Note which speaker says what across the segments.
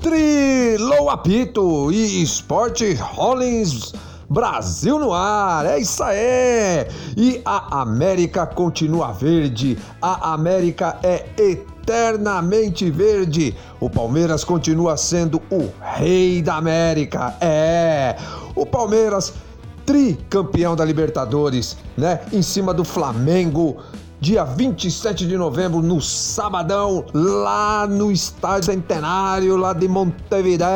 Speaker 1: Trilou apito e Esporte Rollins Brasil no ar, é isso aí! E a América continua verde, a América é eternamente verde. O Palmeiras continua sendo o rei da América, é! O Palmeiras tricampeão da Libertadores, né? Em cima do Flamengo dia 27 de novembro, no sabadão, lá no Estádio Centenário, lá de Montevideo.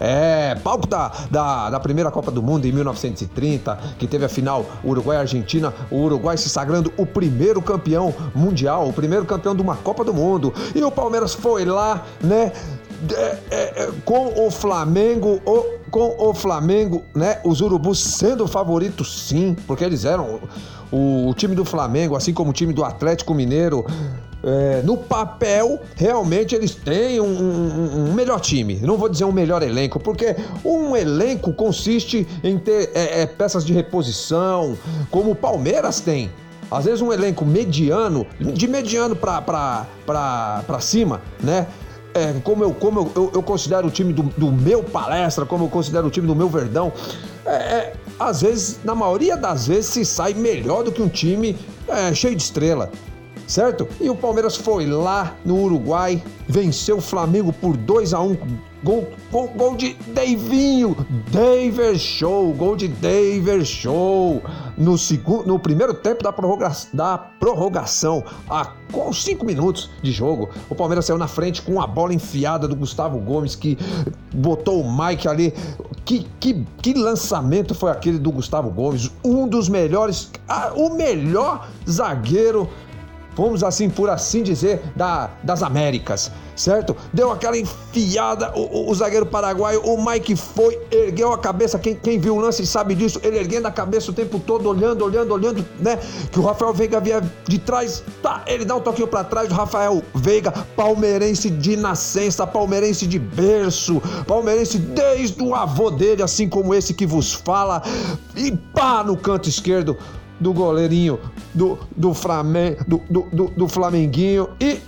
Speaker 1: É, palco da, da, da primeira Copa do Mundo em 1930, que teve a final Uruguai-Argentina, o Uruguai se sagrando o primeiro campeão mundial, o primeiro campeão de uma Copa do Mundo. E o Palmeiras foi lá, né? É, é, é, com o Flamengo, o, com o Flamengo, né? Os urubus sendo favoritos, sim, porque eles eram o, o time do Flamengo, assim como o time do Atlético Mineiro, é, no papel, realmente eles têm um, um, um, melhor time. Não vou dizer um melhor elenco, porque um elenco consiste em ter é, é, peças de reposição, como o Palmeiras tem. Às vezes um elenco mediano, de mediano para cima, né? É, como eu, como eu, eu, eu considero o time do, do, meu palestra, como eu considero o time do meu Verdão, é, é, às vezes, na maioria das vezes, se sai melhor do que um time é, cheio de estrela, certo? E o Palmeiras foi lá no Uruguai, venceu o Flamengo por 2 a 1 Gol, gol, gol de Davinho, Daver Show, gol de Daver Show no segundo, no primeiro tempo da, prorroga, da prorrogação, a, com 5 minutos de jogo. O Palmeiras saiu na frente com a bola enfiada do Gustavo Gomes que botou o Mike ali. Que, que, que lançamento foi aquele do Gustavo Gomes? Um dos melhores, ah, o melhor zagueiro vamos assim por assim dizer, da, das Américas, certo? Deu aquela enfiada, o, o, o, zagueiro paraguaio, o Mike foi, ergueu a cabeça, quem, quem viu o lance sabe disso, ele erguendo a cabeça o tempo todo, olhando, olhando, olhando, né? Que o Rafael Veiga via de trás, tá, ele dá um toquinho para trás, o Rafael Veiga, palmeirense de nascença, palmeirense de berço, palmeirense desde o avô dele, assim como esse que vos fala, e pá no canto esquerdo, do goleirinho do, do, Flamengo, do, do, do, do Flamenguinho e,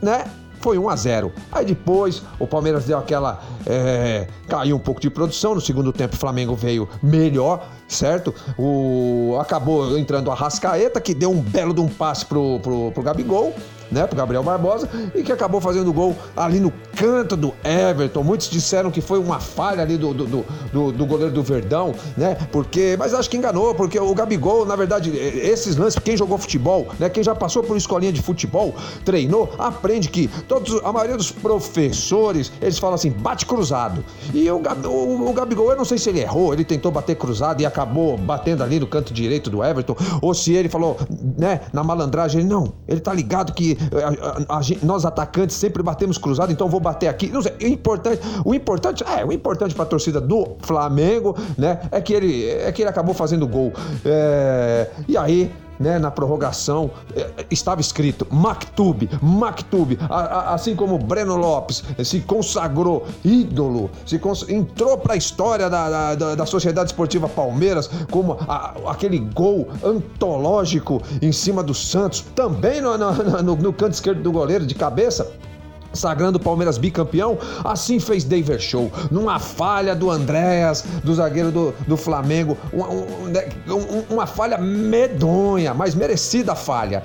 Speaker 1: né? Foi 1 a 0. Aí depois o Palmeiras deu aquela. É, caiu um pouco de produção. No segundo tempo o Flamengo veio melhor, certo? O, acabou entrando a Rascaeta, que deu um belo de um passe pro, pro, pro Gabigol né, pro Gabriel Barbosa, e que acabou fazendo gol ali no canto do Everton. Muitos disseram que foi uma falha ali do, do, do, do goleiro do Verdão, né? Porque, mas acho que enganou, porque o Gabigol, na verdade, esses lances, quem jogou futebol, né, quem já passou por escolinha de futebol, treinou, aprende que todos, a maioria dos professores, eles falam assim, bate cruzado. E o, o, o Gabigol, eu não sei se ele errou, ele tentou bater cruzado e acabou batendo ali no canto direito do Everton, ou se ele falou, né, na malandragem, não, ele tá ligado que a, a, a, nós atacantes sempre batemos cruzado, então vou bater aqui. Não sei, o importante, o importante, é, o importante para a torcida do Flamengo, né, é que ele, é que ele acabou fazendo gol. É, e aí né, na prorrogação, é, estava escrito Mactube, Mactube, assim como Breno Lopes se consagrou ídolo, se cons entrou para a história da, da, da, Sociedade Esportiva Palmeiras como a, aquele gol antológico em cima do Santos, também no, no, no, no canto esquerdo do goleiro de cabeça sagrando o Palmeiras bicampeão, assim fez David Show, numa falha do Andréas, do zagueiro do, do Flamengo, uma, né, uma falha medonha, mas merecida falha.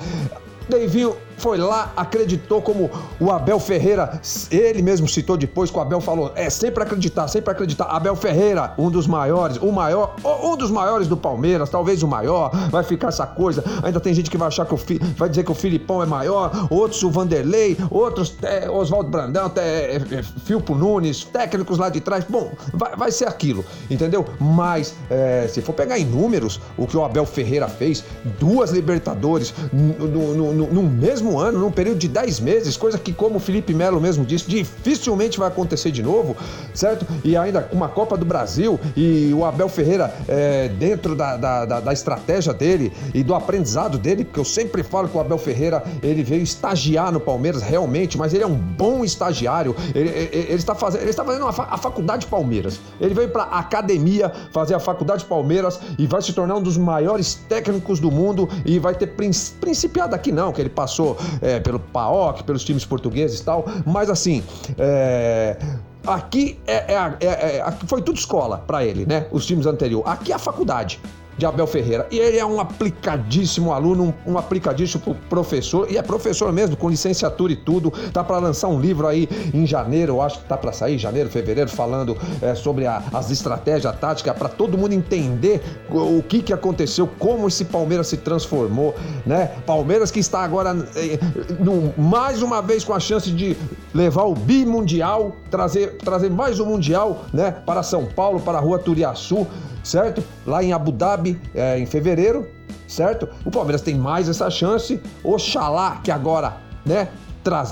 Speaker 1: Davinho foi lá, acreditou como o Abel Ferreira, ele mesmo citou depois que o Abel falou, é sempre acreditar, sempre acreditar. Abel Ferreira, um dos maiores, o maior, um dos maiores do Palmeiras, talvez o maior, vai ficar essa coisa. Ainda tem gente que vai achar que o vai dizer que o Filipão é maior, outros o Vanderlei, outros é, Oswaldo Brandão, é, é, Filpo Nunes, técnicos lá de trás. Bom, vai, vai ser aquilo, entendeu? Mas é, se for pegar em números, o que o Abel Ferreira fez, duas Libertadores no, no, no, no mesmo mesmo ano, num período de 10 meses, coisa que, como o Felipe Melo mesmo disse, dificilmente vai acontecer de novo, certo? E ainda uma Copa do Brasil e o Abel Ferreira é, dentro da, da, da, da, estratégia dele e do aprendizado dele, porque eu sempre falo que o Abel Ferreira ele veio estagiar no Palmeiras realmente, mas ele é um bom estagiário. Ele, ele, ele está fazendo, ele está fazendo a faculdade Palmeiras. Ele veio para a academia fazer a faculdade Palmeiras e vai se tornar um dos maiores técnicos do mundo e vai ter principiado aqui não, que ele passou passou é, pelo PAOC, pelos times portugueses e tal, mas assim, é, aqui é, é, é, é foi tudo escola para ele, né? Os times anteriores. Aqui é a faculdade de Abel Ferreira. E ele é um aplicadíssimo aluno, um, um aplicadíssimo professor, e é professor mesmo, com licenciatura e tudo. Tá para lançar um livro aí em janeiro, acho que tá para sair, janeiro, fevereiro, falando é, sobre a, as estratégias táticas, para todo mundo entender o que, que aconteceu, como esse Palmeiras se transformou, né? Palmeiras que está agora é, no, mais uma vez com a chance de levar o bimundial, trazer, trazer mais um mundial, né? Para São Paulo, para a rua Turiaçu certo? Lá em Abu Dhabi, é, em fevereiro, certo? O Palmeiras tem mais essa chance. Oxalá que agora, né? Tra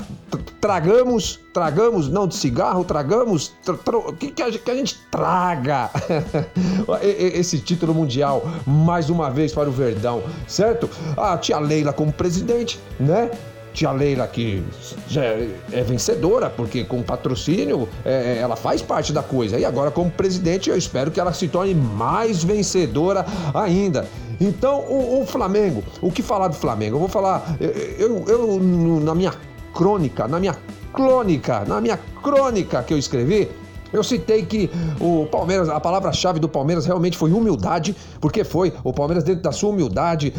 Speaker 1: tragamos, tragamos, não de cigarro, tragamos, tra que, que, a, que, a, gente traga esse título mundial mais uma vez para o Verdão, certo? A tia Leila como presidente, né? Tia Leila, que já é vencedora, porque com patrocínio é, ela faz parte da coisa. E agora, como presidente, eu espero que ela se torne mais vencedora ainda. Então, o, o Flamengo, o que falar do Flamengo? Eu vou falar, eu, eu na minha crônica, na minha crônica, na minha crônica que eu escrevi, eu citei que o Palmeiras, a palavra-chave do Palmeiras realmente foi humildade, porque foi o Palmeiras dentro da sua humildade,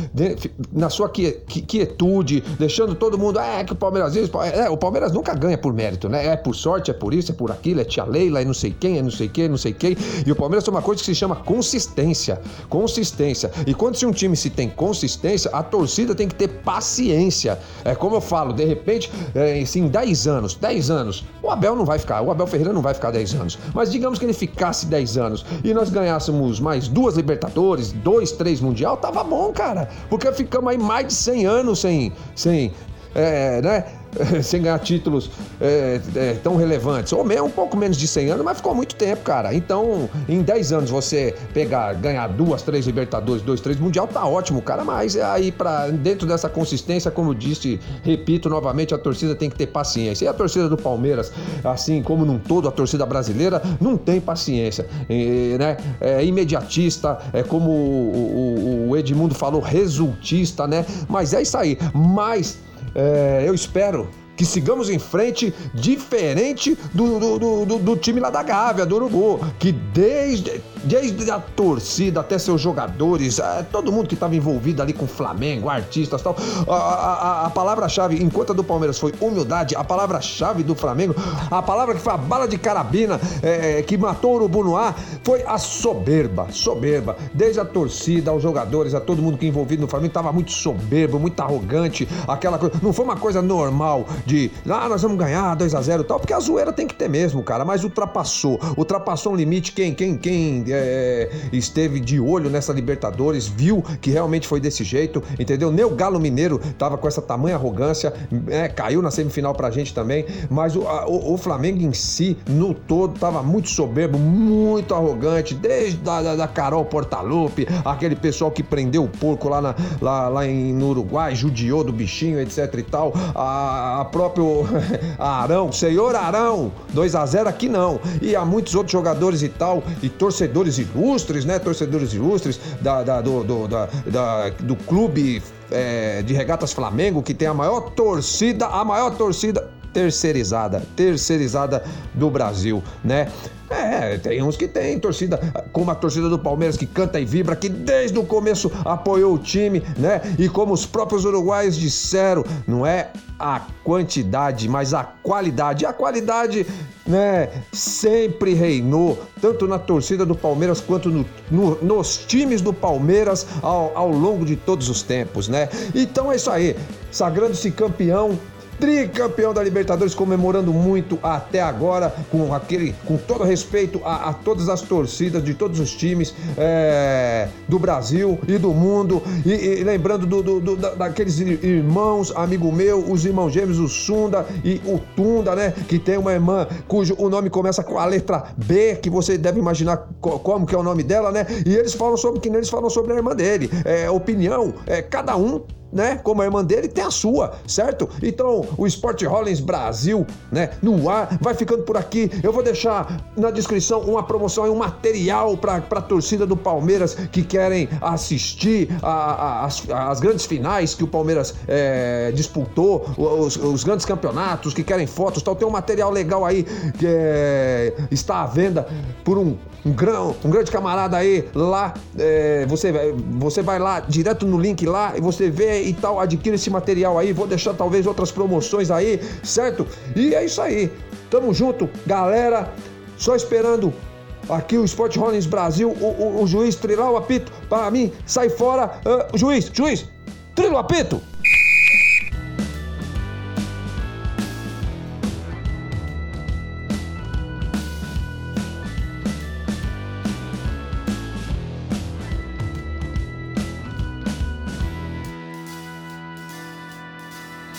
Speaker 1: na sua quietude, deixando todo mundo, é que o Palmeiras é, o Palmeiras nunca ganha por mérito, né? É por sorte, é por isso, é por aquilo, é tia Leila, é não sei quem, é não sei quem, é não sei quem. E o Palmeiras tem uma coisa que se chama consistência. Consistência. E quando se um time se tem consistência, a torcida tem que ter paciência. É como eu falo, de repente, é, assim, 10 anos, 10 anos, o Abel não vai ficar, o Abel Ferreira não vai ficar 10 anos anos. Mas digamos que ele ficasse 10 anos e nós ganhássemos mais duas Libertadores, dois, três Mundial, tava bom, cara. Porque ficamos aí mais de 100 anos sem, sem é, né? sem ganhar títulos é, é, tão relevantes, ou mesmo um pouco menos de 100 anos, mas ficou muito tempo, cara. Então, em 10 anos você pegar, ganhar duas, três Libertadores, dois, três Mundial, tá ótimo, cara. Mas aí, para dentro dessa consistência, como disse, repito novamente, a torcida tem que ter paciência. E a torcida do Palmeiras, assim como num todo, a torcida brasileira, não tem paciência, e, né? É imediatista, é como o, o, o Edmundo falou, resultista, né? Mas é isso aí. Mas é, eu espero que sigamos em frente, diferente do, do, do, do, time lá da Gávea, do Urubu, que desde, desde a torcida até seus jogadores, é, todo mundo que estava envolvido ali com o Flamengo, artistas tal, a, a, a palavra-chave, enquanto a do Palmeiras foi humildade, a palavra-chave do Flamengo, a palavra que foi a bala de carabina é, que matou o Urubu no ar, foi a soberba, soberba. Desde a torcida, aos jogadores, a todo mundo que envolvido no Flamengo, estava muito soberbo, muito arrogante, aquela coisa, não foi uma coisa normal de, ah, nós vamos ganhar 2 a 0 e tal, porque a zoeira tem que ter mesmo, cara, mas ultrapassou, ultrapassou um limite, quem, quem, quem é, esteve de olho nessa Libertadores viu que realmente foi desse jeito, entendeu? Nem o Galo Mineiro tava com essa tamanha arrogância, é, caiu na semifinal pra gente também, mas o, a, o, o, Flamengo em si, no todo, tava muito soberbo, muito arrogante, desde da, da, da Carol Portalupe, aquele pessoal que prendeu o porco lá, na, lá, lá em, no Uruguai, judiou do bichinho, etc e tal, a, a próprio Arão, senhor Arão, 2 a 0 aqui não. E há muitos outros jogadores e tal, e torcedores ilustres, né? Torcedores ilustres da, da do, do, da, da, do clube é, de regatas Flamengo, que tem a maior torcida, a maior torcida terceirizada, terceirizada do Brasil, né? É, tem uns que tem torcida, como a torcida do Palmeiras que canta e vibra, que desde o começo apoiou o time, né? E como os próprios uruguaios disseram, não é a quantidade, mas a qualidade. A qualidade, né, sempre reinou, tanto na torcida do Palmeiras quanto no, no, nos times do Palmeiras ao, ao longo de todos os tempos, né? Então é isso aí, sagrando-se campeão tricampeão da Libertadores, comemorando muito até agora, com aquele, com todo respeito a, a todas as torcidas de todos os times é, do Brasil e do mundo. E, e lembrando do, do, do, daqueles irmãos, amigo meu, os irmãos gêmeos, o Sunda e o Tunda, né? Que tem uma irmã cujo o nome começa com a letra B, que você deve imaginar como que é o nome dela, né? E eles falam sobre que eles falam sobre a irmã dele. É, opinião, é, cada um né, como a irmã dele, tem a sua, certo? Então, o Sport Hollins Brasil, né, no ar, vai ficando por aqui. Eu vou deixar na descrição uma promoção e um material para a torcida do Palmeiras que querem assistir a, a, as, grandes finais que o Palmeiras é, disputou, os, os, grandes campeonatos, que querem fotos tal. Tem um material legal aí que é, está à venda por um, um, grão, um grande camarada aí lá. É, você, você vai lá direto no link lá e você vê e tal, adquire esse material aí. Vou deixar talvez outras promoções aí, certo? E é isso aí. Tamo junto, galera. Só esperando aqui o Sport Rollins Brasil, o, o, o, juiz trilar o apito para mim, sai fora. Uh, juiz, juiz, trila o apito!